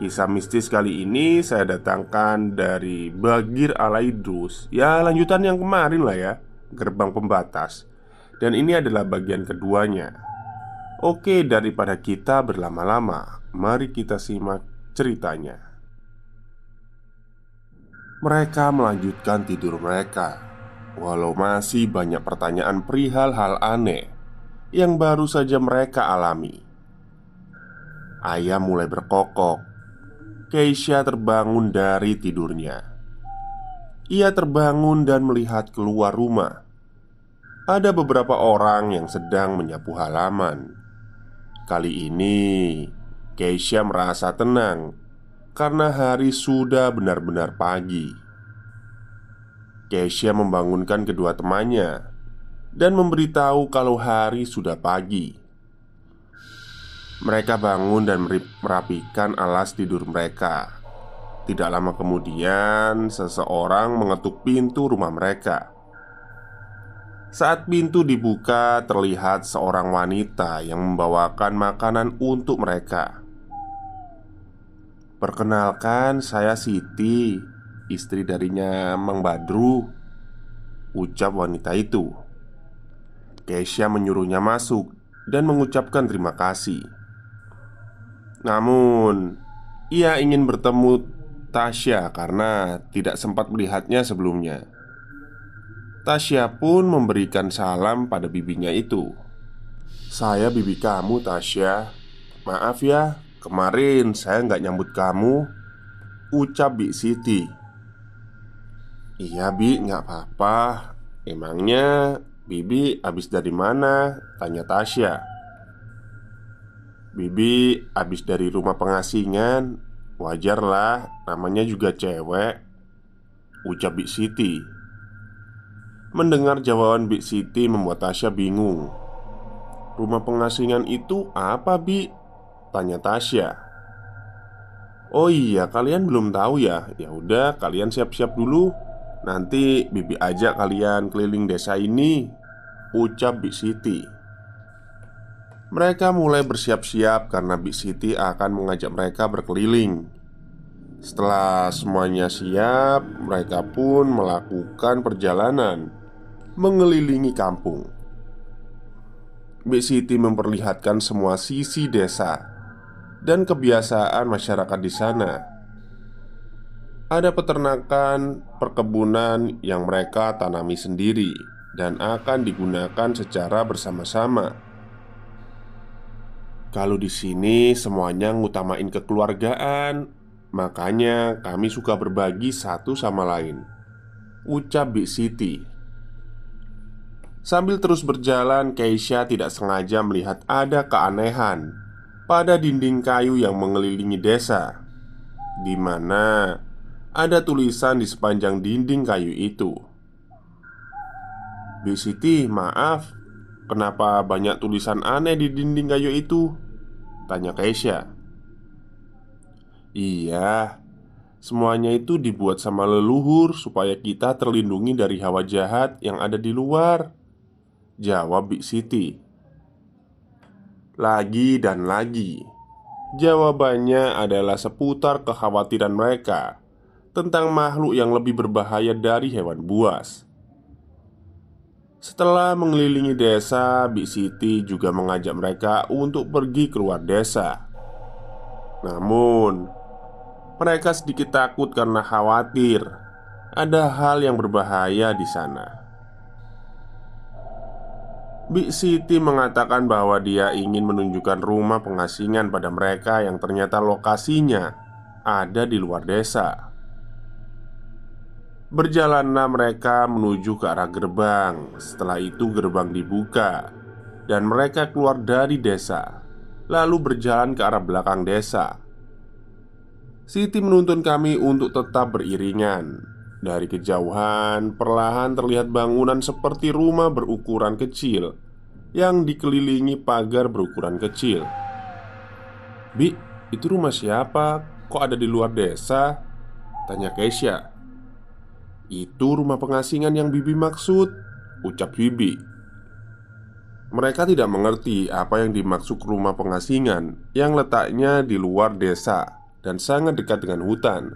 Kisah mistis kali ini saya datangkan dari Bagir Alaidrus. Ya lanjutan yang kemarin lah ya Gerbang Pembatas. Dan ini adalah bagian keduanya. Oke daripada kita berlama-lama Mari kita simak ceritanya. Mereka melanjutkan tidur mereka Walau masih banyak pertanyaan perihal hal aneh Yang baru saja mereka alami. Ayah mulai berkokok Keisha terbangun dari tidurnya. Ia terbangun dan melihat keluar rumah. Ada beberapa orang yang sedang menyapu halaman. Kali ini, Keisha merasa tenang karena hari sudah benar-benar pagi. Keisha membangunkan kedua temannya dan memberitahu kalau hari sudah pagi. Mereka bangun dan merapikan alas tidur mereka. Tidak lama kemudian, seseorang mengetuk pintu rumah mereka. Saat pintu dibuka, terlihat seorang wanita yang membawakan makanan untuk mereka. "Perkenalkan, saya Siti, istri darinya Mang Badru," ucap wanita itu. Keisha menyuruhnya masuk dan mengucapkan terima kasih. Namun, ia ingin bertemu Tasya karena tidak sempat melihatnya sebelumnya. Tasya pun memberikan salam pada bibinya itu. "Saya bibi kamu, Tasya. Maaf ya, kemarin saya nggak nyambut kamu." Ucap Bi Siti. "Iya, Bi, nggak apa-apa. Emangnya Bibi habis dari mana?" Tanya Tasya. Bibi abis dari rumah pengasingan Wajar lah, namanya juga cewek Ucap Bik Siti Mendengar jawaban Bik Siti membuat Tasya bingung Rumah pengasingan itu apa Bi? Tanya Tasya Oh iya, kalian belum tahu ya? Ya udah, kalian siap-siap dulu. Nanti Bibi ajak kalian keliling desa ini. Ucap Bik Siti. Mereka mulai bersiap-siap karena Big Siti akan mengajak mereka berkeliling. Setelah semuanya siap, mereka pun melakukan perjalanan mengelilingi kampung. Big Siti memperlihatkan semua sisi desa dan kebiasaan masyarakat di sana. Ada peternakan, perkebunan yang mereka tanami sendiri dan akan digunakan secara bersama-sama kalau di sini semuanya ngutamain kekeluargaan, makanya kami suka berbagi satu sama lain. Ucap Big Siti. Sambil terus berjalan, Keisha tidak sengaja melihat ada keanehan pada dinding kayu yang mengelilingi desa, di mana ada tulisan di sepanjang dinding kayu itu. Big Siti, maaf, kenapa banyak tulisan aneh di dinding kayu itu? Tanya Keisha. Iya, semuanya itu dibuat sama leluhur supaya kita terlindungi dari hawa jahat yang ada di luar Jawab Big Siti Lagi dan lagi Jawabannya adalah seputar kekhawatiran mereka Tentang makhluk yang lebih berbahaya dari hewan buas setelah mengelilingi desa, Big Siti juga mengajak mereka untuk pergi keluar desa. Namun, mereka sedikit takut karena khawatir ada hal yang berbahaya di sana. Big Siti mengatakan bahwa dia ingin menunjukkan rumah pengasingan pada mereka yang ternyata lokasinya ada di luar desa. Berjalanlah mereka menuju ke arah gerbang. Setelah itu, gerbang dibuka dan mereka keluar dari desa, lalu berjalan ke arah belakang desa. Siti menuntun kami untuk tetap beriringan. Dari kejauhan, perlahan terlihat bangunan seperti rumah berukuran kecil yang dikelilingi pagar berukuran kecil. "Bi, itu rumah siapa? Kok ada di luar desa?" tanya Keisha. Itu rumah pengasingan yang Bibi maksud Ucap Bibi Mereka tidak mengerti apa yang dimaksud rumah pengasingan Yang letaknya di luar desa Dan sangat dekat dengan hutan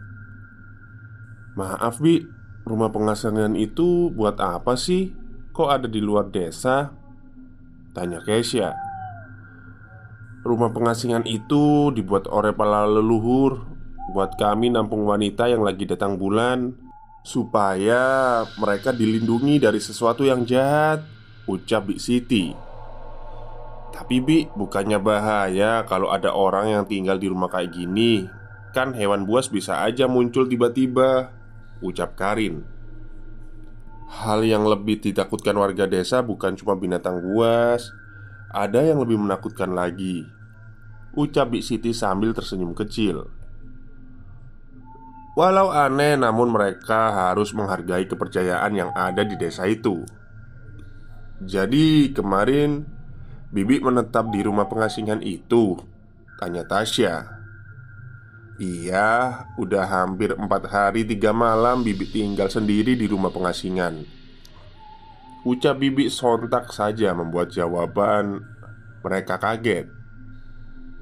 Maaf Bi Rumah pengasingan itu buat apa sih? Kok ada di luar desa? Tanya Keisha Rumah pengasingan itu dibuat oleh para leluhur Buat kami nampung wanita yang lagi datang bulan Supaya mereka dilindungi dari sesuatu yang jahat Ucap Big Siti. Tapi Bi, bukannya bahaya kalau ada orang yang tinggal di rumah kayak gini. Kan hewan buas bisa aja muncul tiba-tiba Ucap Karin. Hal yang lebih ditakutkan warga desa bukan cuma binatang buas Ada yang lebih menakutkan lagi Ucap Big Siti sambil tersenyum kecil Walau aneh, namun mereka harus menghargai kepercayaan yang ada di desa itu. Jadi, kemarin Bibi menetap di rumah pengasingan itu? Tanya Tasya. Iya, udah hampir empat hari tiga malam Bibi tinggal sendiri di rumah pengasingan Ucap Bibi sontak saja membuat jawaban mereka kaget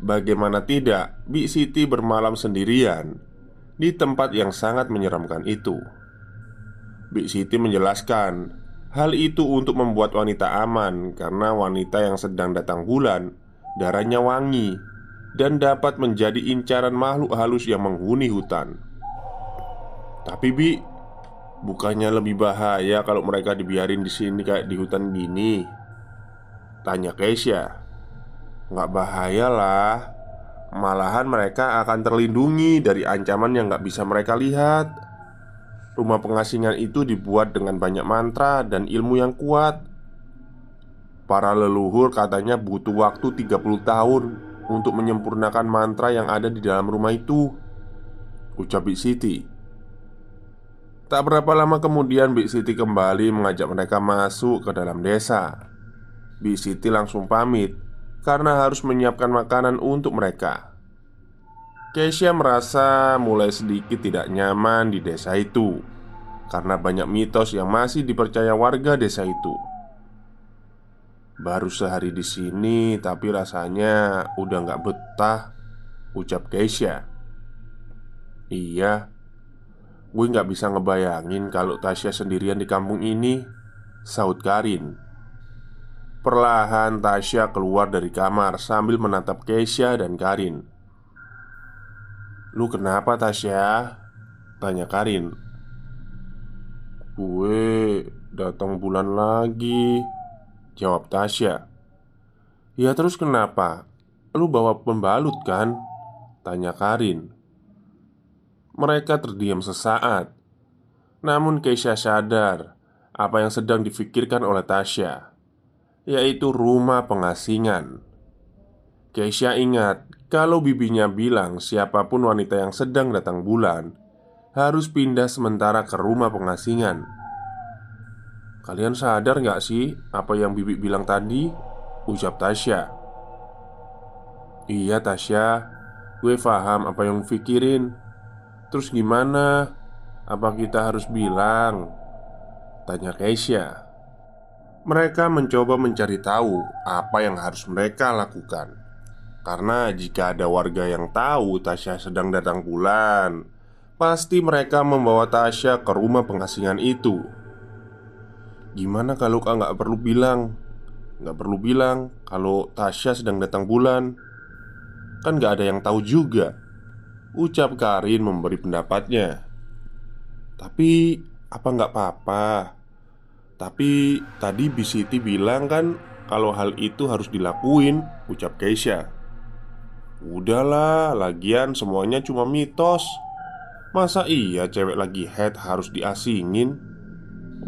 Bagaimana tidak, Bi Siti bermalam sendirian di tempat yang sangat menyeramkan itu. Bik Siti menjelaskan hal itu untuk membuat wanita aman karena wanita yang sedang datang bulan darahnya wangi dan dapat menjadi incaran makhluk halus yang menghuni hutan. Tapi Bi, bukannya lebih bahaya kalau mereka dibiarin di sini kayak di hutan gini? Tanya Keisha. Nggak bahaya lah Malahan mereka akan terlindungi dari ancaman yang gak bisa mereka lihat. Rumah pengasingan itu dibuat dengan banyak mantra dan ilmu yang kuat. Para leluhur katanya butuh waktu 30 tahun Untuk menyempurnakan mantra yang ada di dalam rumah itu Ucap Big Siti. Tak berapa lama kemudian Big Siti kembali mengajak mereka masuk ke dalam desa. Big Siti langsung pamit karena harus menyiapkan makanan untuk mereka. Keisha merasa mulai sedikit tidak nyaman di desa itu karena banyak mitos yang masih dipercaya warga desa itu. Baru sehari di sini, tapi rasanya udah nggak betah, ucap Keisha. Iya, gue nggak bisa ngebayangin kalau Tasya sendirian di kampung ini, saut Karin. Perlahan Tasya keluar dari kamar sambil menatap Keisha dan Karin Lu kenapa Tasya? Tanya Karin Gue datang bulan lagi Jawab Tasya Ya terus kenapa? Lu bawa pembalut kan? Tanya Karin Mereka terdiam sesaat Namun Keisha sadar Apa yang sedang difikirkan oleh Tasya yaitu rumah pengasingan. Keisha ingat kalau bibinya bilang siapa pun wanita yang sedang datang bulan harus pindah sementara ke rumah pengasingan. Kalian sadar nggak sih apa yang Bibi bilang tadi? Ucap Tasya Iya Tasya Gue paham apa yang pikirin Terus gimana? Apa kita harus bilang? Tanya Keisha Mereka mencoba mencari tahu apa yang harus mereka lakukan. Karena jika ada warga yang tahu Tasya sedang datang bulan Pasti mereka membawa Tasya ke rumah pengasingan itu. Gimana kalau kak nggak perlu bilang? Nggak perlu bilang kalau Tasya sedang datang bulan. Kan nggak ada yang tahu juga. Ucap Karin memberi pendapatnya. Tapi apa nggak apa-apa Tapi tadi Bisiti bilang kan Kalau hal itu harus dilakuin Ucap Keisha. Udahlah, lagian semuanya cuma mitos. Masa iya cewek lagi head harus diasingin?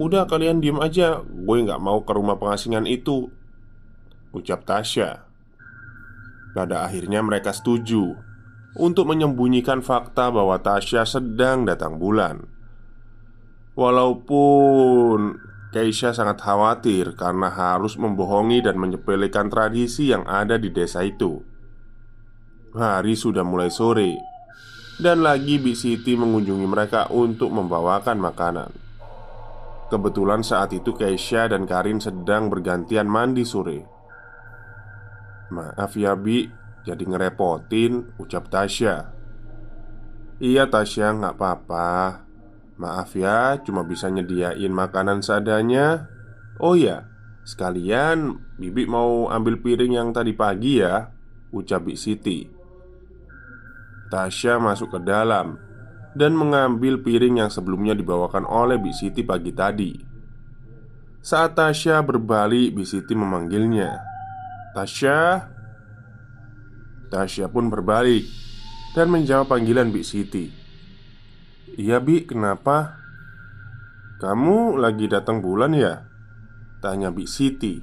Udah kalian diem aja. Gue nggak mau ke rumah pengasingan itu Ucap Tasya. Pada akhirnya mereka setuju Untuk menyembunyikan fakta bahwa Tasya sedang datang bulan. Walaupun Keisha sangat khawatir karena harus membohongi dan menyepelekan tradisi yang ada di desa itu. Hari sudah mulai sore dan lagi Big Siti mengunjungi mereka untuk membawakan makanan. Kebetulan saat itu Keisha dan Karin sedang bergantian mandi sore. Maaf ya Bi, jadi ngerepotin ucap Tasya. Iya Tasya nggak apa-apa Maaf ya, cuma bisa nyediain makanan seadanya Oh ya, sekalian Bibi mau ambil piring yang tadi pagi ya Ucap Bik Siti Tasya masuk ke dalam dan mengambil piring yang sebelumnya dibawakan oleh Bi Siti pagi tadi. Saat Tasya berbalik, Bi Siti memanggilnya. "Tasya." Tasya pun berbalik dan menjawab panggilan Bi Siti. "Iya, Bi, kenapa?" "Kamu lagi datang bulan ya?" tanya Bi Siti.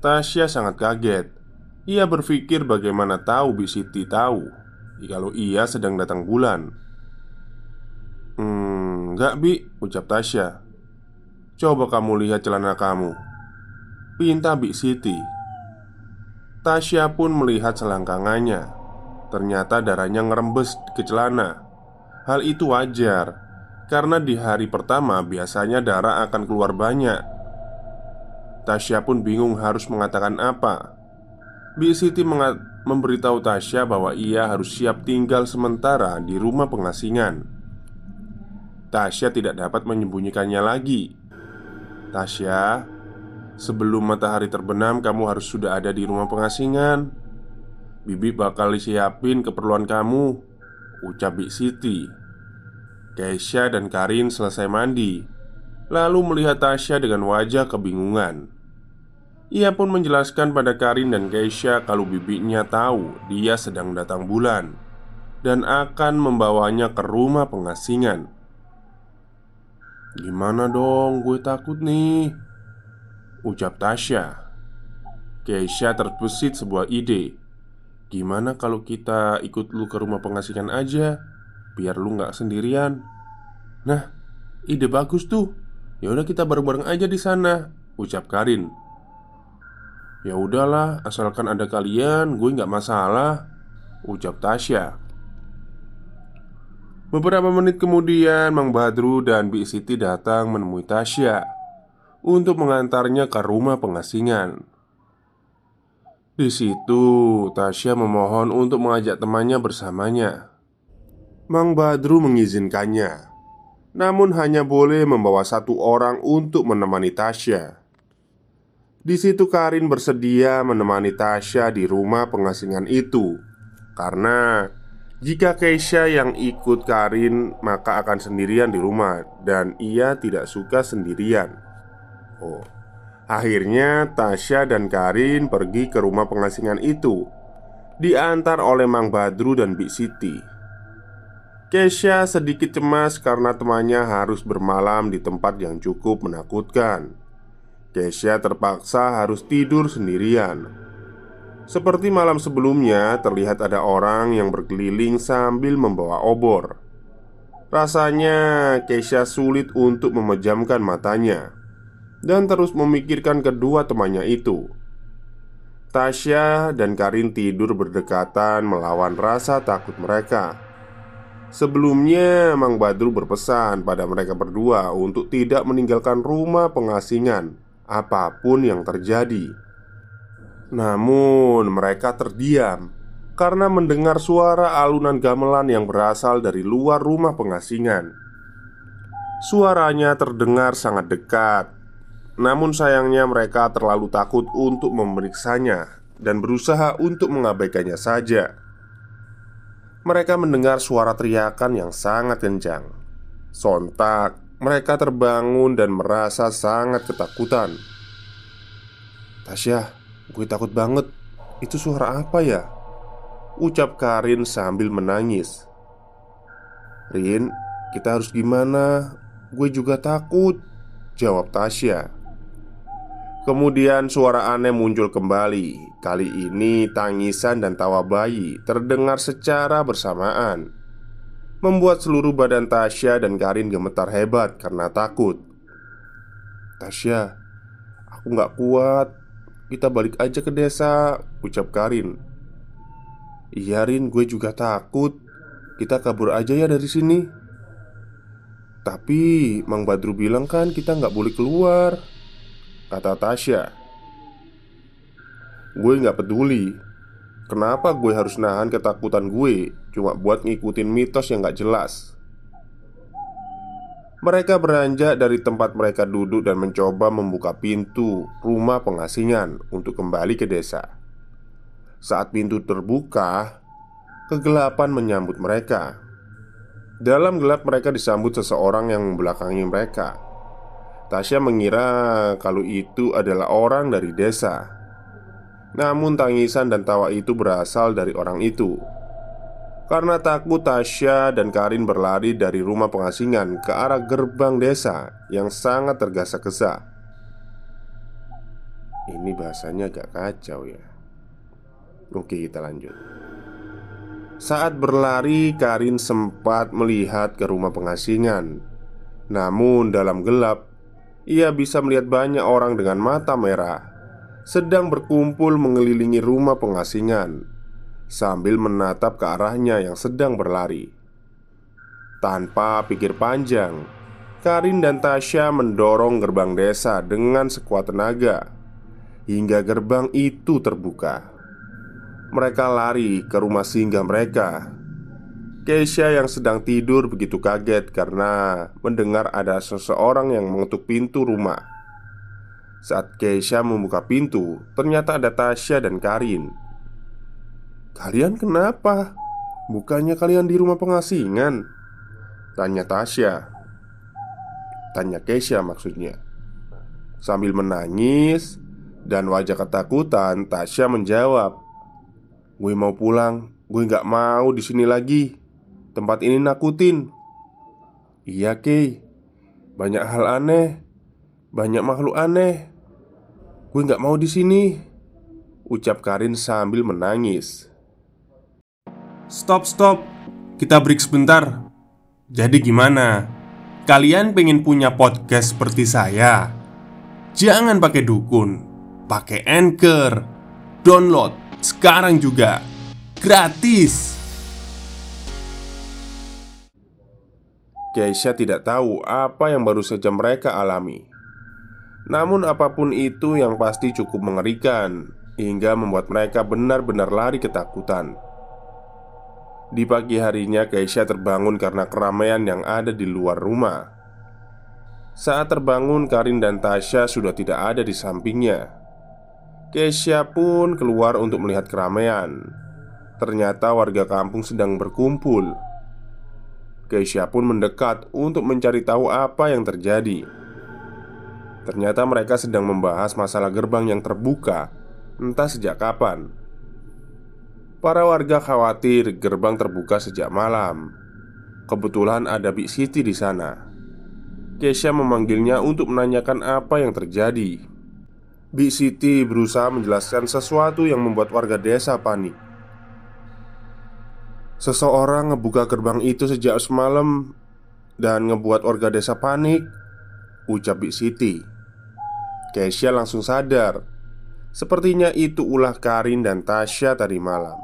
Tasya sangat kaget. Ia berpikir bagaimana tahu Bi Siti tahu kalau ia sedang datang bulan Hmm, enggak Bi, ucap Tasya Coba kamu lihat celana kamu Pinta Bi Siti Tasya pun melihat selangkangannya Ternyata darahnya ngerembes ke celana Hal itu wajar Karena di hari pertama biasanya darah akan keluar banyak Tasya pun bingung harus mengatakan apa Bi Siti memberitahu Tasya bahwa ia harus siap tinggal sementara di rumah pengasingan. Tasya tidak dapat menyembunyikannya lagi. Tasya, sebelum matahari terbenam, kamu harus sudah ada di rumah pengasingan. Bibi bakal siapin keperluan kamu, ucap Bik Siti. Keisha dan Karin selesai mandi, lalu melihat Tasya dengan wajah kebingungan. Ia pun menjelaskan pada Karin dan Keisha kalau bibinya tahu dia sedang datang bulan dan akan membawanya ke rumah pengasingan. Gimana dong, gue takut nih Ucap Tasya Keisha terbesit sebuah ide Gimana kalau kita ikut lu ke rumah pengasingan aja Biar lu gak sendirian Nah, ide bagus tuh Ya udah kita bareng-bareng aja di sana Ucap Karin Ya udahlah, asalkan ada kalian, gue nggak masalah. Ucap Tasya. Beberapa menit kemudian, Mang Badru dan Bi Siti datang menemui Tasya untuk mengantarnya ke rumah pengasingan. Di situ, Tasya memohon untuk mengajak temannya bersamanya. Mang Badru mengizinkannya, namun hanya boleh membawa satu orang untuk menemani Tasya. Di situ Karin bersedia menemani Tasya di rumah pengasingan itu Karena jika Keisha yang ikut Karin maka akan sendirian di rumah Dan ia tidak suka sendirian Oh Akhirnya Tasya dan Karin pergi ke rumah pengasingan itu Diantar oleh Mang Badru dan Bik Siti Keisha sedikit cemas karena temannya harus bermalam di tempat yang cukup menakutkan Keisha terpaksa harus tidur sendirian. Seperti malam sebelumnya, terlihat ada orang yang berkeliling sambil membawa obor. Rasanya Keisha sulit untuk memejamkan matanya. Dan terus memikirkan kedua temannya itu. Tasya dan Karin tidur berdekatan melawan rasa takut mereka. Sebelumnya, Mang Badru berpesan pada mereka berdua untuk tidak meninggalkan rumah pengasingan, apa pun yang terjadi. Namun, mereka terdiam karena mendengar suara alunan gamelan yang berasal dari luar rumah pengasingan. Suaranya terdengar sangat dekat, namun sayangnya mereka terlalu takut untuk memeriksanya dan berusaha untuk mengabaikannya saja. Mereka mendengar suara teriakan yang sangat kencang. Sontak, mereka terbangun dan merasa sangat ketakutan. Tasya, gue takut banget. Itu suara apa ya? Ucap Karin sambil menangis. Rin, kita harus gimana? Gue juga takut Jawab Tasya Kemudian suara aneh muncul kembali. Kali ini tangisan dan tawa bayi terdengar secara bersamaan. Membuat seluruh badan Tasya dan Karin gemetar hebat karena takut. Tasya Aku gak kuat. Kita balik aja ke desa Ucap Karin. Iya Rin gue juga takut. Kita kabur aja ya dari sini. Tapi Mang Badru bilang kan kita nggak boleh keluar Kata Tasya. Gue nggak peduli. Kenapa gue harus nahan ketakutan gue? Cuma buat ngikutin mitos yang nggak jelas. Mereka beranjak dari tempat mereka duduk dan mencoba membuka pintu rumah pengasingan untuk kembali ke desa. Saat pintu terbuka Kegelapan menyambut mereka. Dalam gelap mereka disambut seseorang yang membelakangi mereka Tasya mengira kalau itu adalah orang dari desa. Namun tangisan dan tawa itu berasal dari orang itu. Karena takut Tasya dan Karin berlari dari rumah pengasingan ke arah gerbang desa yang sangat tergesa-gesa. Ini bahasanya agak kacau ya. Oke kita lanjut. Saat berlari, Karin sempat melihat ke rumah pengasingan. Namun, dalam gelap, ia bisa melihat banyak orang dengan mata merah sedang berkumpul mengelilingi rumah pengasingan sambil menatap ke arahnya yang sedang berlari. Tanpa pikir panjang, Karin dan Tasya mendorong gerbang desa dengan sekuat tenaga hingga gerbang itu terbuka. Mereka lari ke rumah singgah mereka. Keisha yang sedang tidur begitu kaget karena mendengar ada seseorang yang mengetuk pintu rumah. Saat Keisha membuka pintu, ternyata ada Tasya dan Karin. "Kalian kenapa? Bukannya kalian di rumah pengasingan?" tanya Tasya. Tanya Keisha maksudnya. Sambil menangis dan wajah ketakutan, Tasya menjawab, Gue mau pulang Gue gak mau di sini lagi Tempat ini nakutin. Iya Kay Banyak hal aneh. Banyak makhluk aneh. Gue gak mau di sini. Ucap Karin sambil menangis. Stop stop. Kita break sebentar. Jadi gimana? Kalian pengen punya podcast seperti saya? Jangan pakai dukun. Pakai anchor. Download sekarang juga. Gratis. Keisha tidak tahu apa yang baru saja mereka alami. Namun, apa pun itu yang pasti cukup mengerikan hingga membuat mereka benar-benar lari ketakutan. Di pagi harinya, Keisha terbangun karena keramaian yang ada di luar rumah. Saat terbangun, Karin dan Tasya sudah tidak ada di sampingnya. Keisha pun keluar untuk melihat keramaian. Ternyata warga kampung sedang berkumpul. Keisha pun mendekat untuk mencari tahu apa yang terjadi. Ternyata mereka sedang membahas masalah gerbang yang terbuka, entah sejak kapan. Para warga khawatir gerbang terbuka sejak malam. Kebetulan ada Big Siti di sana. Keisha memanggilnya untuk menanyakan apa yang terjadi. Big Siti berusaha menjelaskan sesuatu yang membuat warga desa panik. Seseorang ngebuka gerbang itu sejak semalam dan ngebuat warga desa panik, ucap Big Siti. Keisha langsung sadar. Sepertinya itu ulah Karin dan Tasya tadi malam.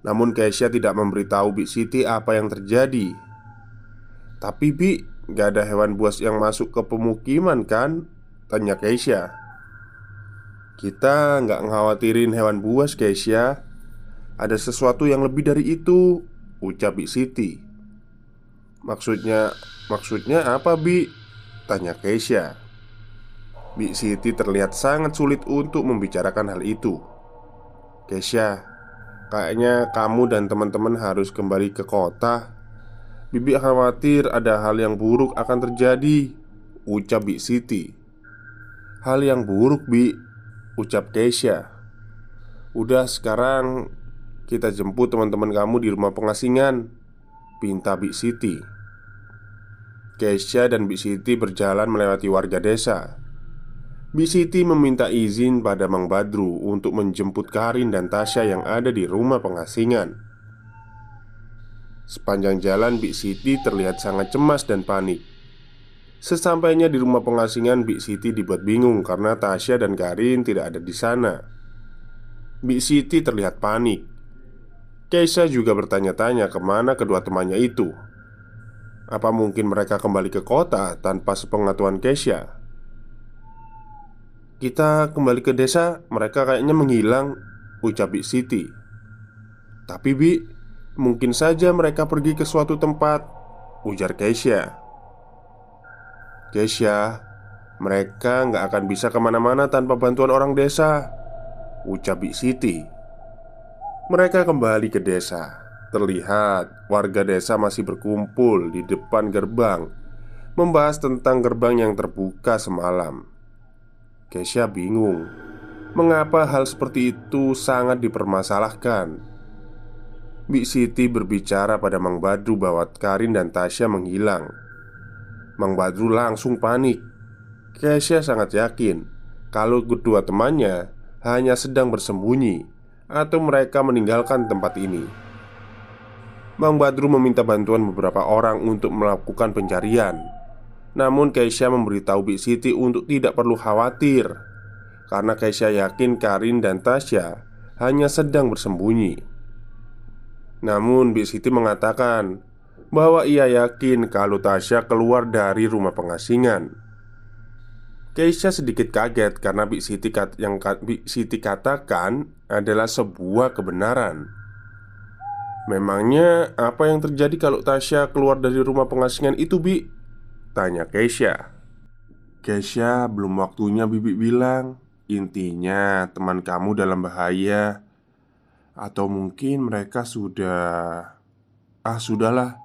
Namun Keisha tidak memberitahu Bik Siti apa yang terjadi. Tapi Bi, gak ada hewan buas yang masuk ke pemukiman kan? Tanya Keisha. Kita nggak ngkhawatirin hewan buas Keisha Ada sesuatu yang lebih dari itu Ucap Bik Siti. Maksudnya, maksudnya apa Bi? Tanya Keisha. Bik Siti terlihat sangat sulit untuk membicarakan hal itu. Keisha Kayaknya kamu dan teman-teman harus kembali ke kota. Bibi khawatir ada hal yang buruk akan terjadi Ucap Bik Siti. Hal yang buruk Bi Ucap Keisha. Udah sekarang Kita jemput teman-teman kamu di rumah pengasingan Pinta Bik Siti Keisha dan Bik Siti berjalan melewati warga desa Bisiti meminta izin pada Mang Badru untuk menjemput Karin dan Tasya yang ada di rumah pengasingan. Sepanjang jalan, Bik Siti terlihat sangat cemas dan panik. Sesampainya di rumah pengasingan, Bik Siti dibuat bingung karena Tasya dan Karin tidak ada di sana. Bik Siti terlihat panik. Keisha juga bertanya-tanya ke mana kedua temannya itu. Apa mungkin mereka kembali ke kota tanpa sepengetahuan Keisha? Kita kembali ke desa, mereka kayaknya menghilang Ucap Bik Siti Tapi Bi, mungkin saja mereka pergi ke suatu tempat Ujar Keisha Keisha, mereka nggak akan bisa ke mana-mana tanpa bantuan orang desa Ucap Bik Siti Mereka kembali ke desa. Terlihat warga desa masih berkumpul di depan gerbang Membahas tentang gerbang yang terbuka semalam. Kesha bingung Mengapa hal seperti itu sangat dipermasalahkan? Bik Siti berbicara pada Mang Badru bahwa Karin dan Tasya menghilang. Mang Badru langsung panik. Kesha sangat yakin Kalau kedua temannya hanya sedang bersembunyi Atau mereka meninggalkan tempat ini. Mang Badru meminta bantuan beberapa orang untuk melakukan pencarian. Namun Keisha memberitahu Bik Siti untuk tidak perlu khawatir Karena Keisha yakin Karin dan Tasya hanya sedang bersembunyi. Namun Bik Siti mengatakan bahwa ia yakin kalau Tasya keluar dari rumah pengasingan Keisha sedikit kaget karena Bik Siti kat yang Bik Siti katakan adalah sebuah kebenaran. Memangnya apa yang terjadi kalau Tasya keluar dari rumah pengasingan itu Bi? Tanya Keisha. Keisha belum waktunya Bibi bilang. Intinya teman kamu dalam bahaya. Atau mungkin mereka sudah Ah sudahlah.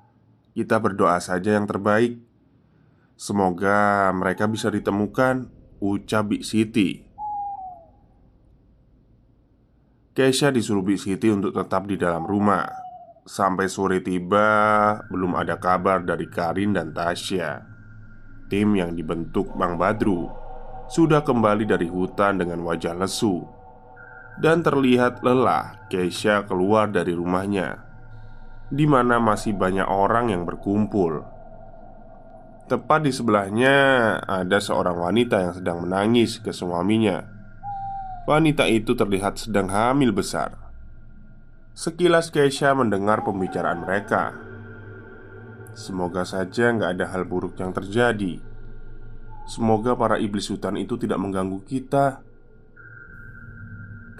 Kita berdoa saja yang terbaik Semoga mereka bisa ditemukan Ucap Bik Siti Keisha disuruh Bik Siti untuk tetap di dalam rumah Sampai sore tiba Belum ada kabar dari Karin dan Tasya Tim yang dibentuk Bang Badru sudah kembali dari hutan dengan wajah lesu dan terlihat lelah. Keisha keluar dari rumahnya, di mana masih banyak orang yang berkumpul. Tepat di sebelahnya ada seorang wanita yang sedang menangis ke suaminya. Wanita itu terlihat sedang hamil besar. Sekilas Keisha mendengar pembicaraan mereka. Semoga saja nggak ada hal buruk yang terjadi Semoga para iblis hutan itu tidak mengganggu kita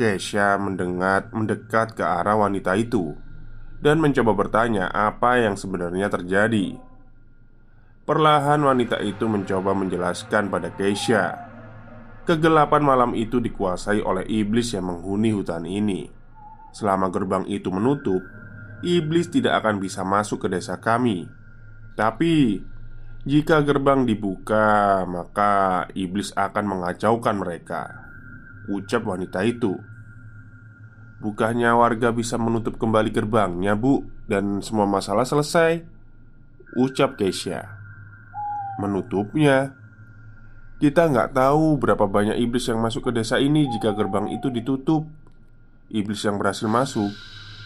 Kesha mendengar mendekat ke arah wanita itu Dan mencoba bertanya apa yang sebenarnya terjadi Perlahan wanita itu mencoba menjelaskan pada Keisha Kegelapan malam itu dikuasai oleh iblis yang menghuni hutan ini Selama gerbang itu menutup Iblis tidak akan bisa masuk ke desa kami tapi jika gerbang dibuka, maka iblis akan mengacaukan mereka. Ucap wanita itu. Bukannya warga bisa menutup kembali gerbangnya, Bu, dan semua masalah selesai? Ucap Keisha. Menutupnya, kita nggak tahu berapa banyak iblis yang masuk ke desa ini jika gerbang itu ditutup. Iblis yang berhasil masuk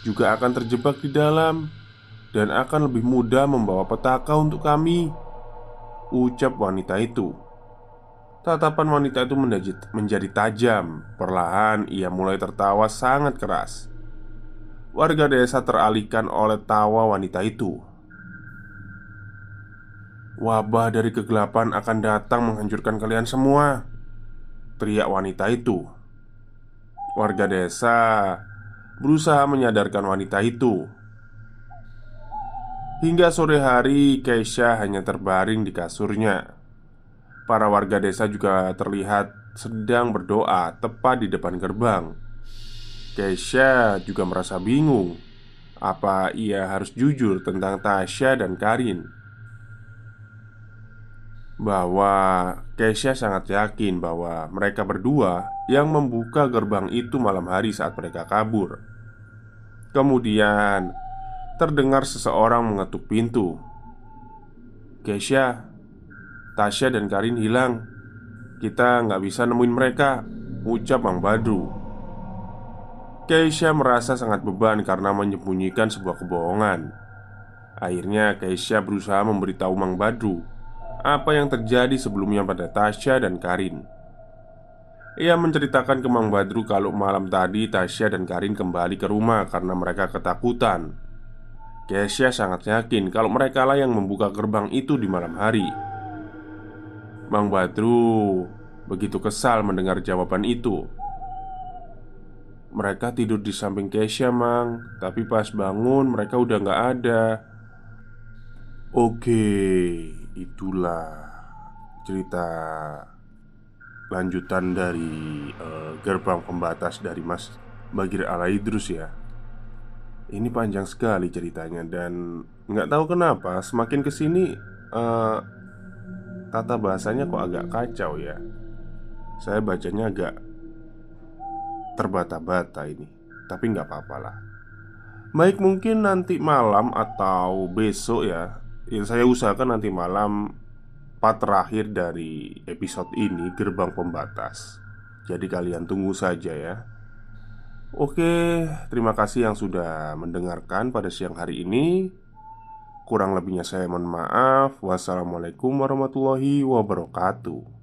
juga akan terjebak di dalam dan akan lebih mudah membawa petaka untuk kami." Ucap wanita itu. Tatapan wanita itu menjadi, tajam. Perlahan ia mulai tertawa sangat keras. Warga desa teralihkan oleh tawa wanita itu. Wabah dari kegelapan akan datang menghancurkan kalian semua. Teriak wanita itu. Warga desa berusaha menyadarkan wanita itu. Hingga sore hari, Keisha hanya terbaring di kasurnya. Para warga desa juga terlihat sedang berdoa tepat di depan gerbang. Keisha juga merasa bingung apa ia harus jujur tentang Tasya dan Karin. Bahwa Keisha sangat yakin bahwa mereka berdua yang membuka gerbang itu malam hari saat mereka kabur. Kemudian terdengar seseorang mengetuk pintu. Keisha, Tasya dan Karin hilang Kita nggak bisa nemuin mereka Ucap Mang Badru Keisha merasa sangat beban karena menyembunyikan sebuah kebohongan Akhirnya Keisha berusaha memberitahu Mang Badru Apa yang terjadi sebelumnya pada Tasya dan Karin Ia menceritakan ke Mang Badru kalau malam tadi Tasya dan Karin kembali ke rumah karena mereka ketakutan Keisha sangat yakin kalau mereka lah yang membuka gerbang itu di malam hari Mang Badru begitu kesal mendengar jawaban itu. Mereka tidur di samping Keisha, Mang. Tapi pas bangun, mereka udah nggak ada. Oke, itulah cerita lanjutan dari uh, gerbang pembatas dari Mas Bagir Alaidrus ya. Ini panjang sekali ceritanya dan nggak tahu kenapa semakin ke sini uh, Tata bahasanya kok agak kacau ya Saya bacanya agak Terbata-bata ini Tapi nggak apa-apa lah Baik mungkin nanti malam atau besok ya Ya saya usahakan nanti malam Part terakhir dari episode ini Gerbang Pembatas Jadi kalian tunggu saja ya Oke, terima kasih yang sudah mendengarkan pada siang hari ini. Kurang lebihnya saya mohon maaf. Wassalamualaikum warahmatullahi wabarakatuh.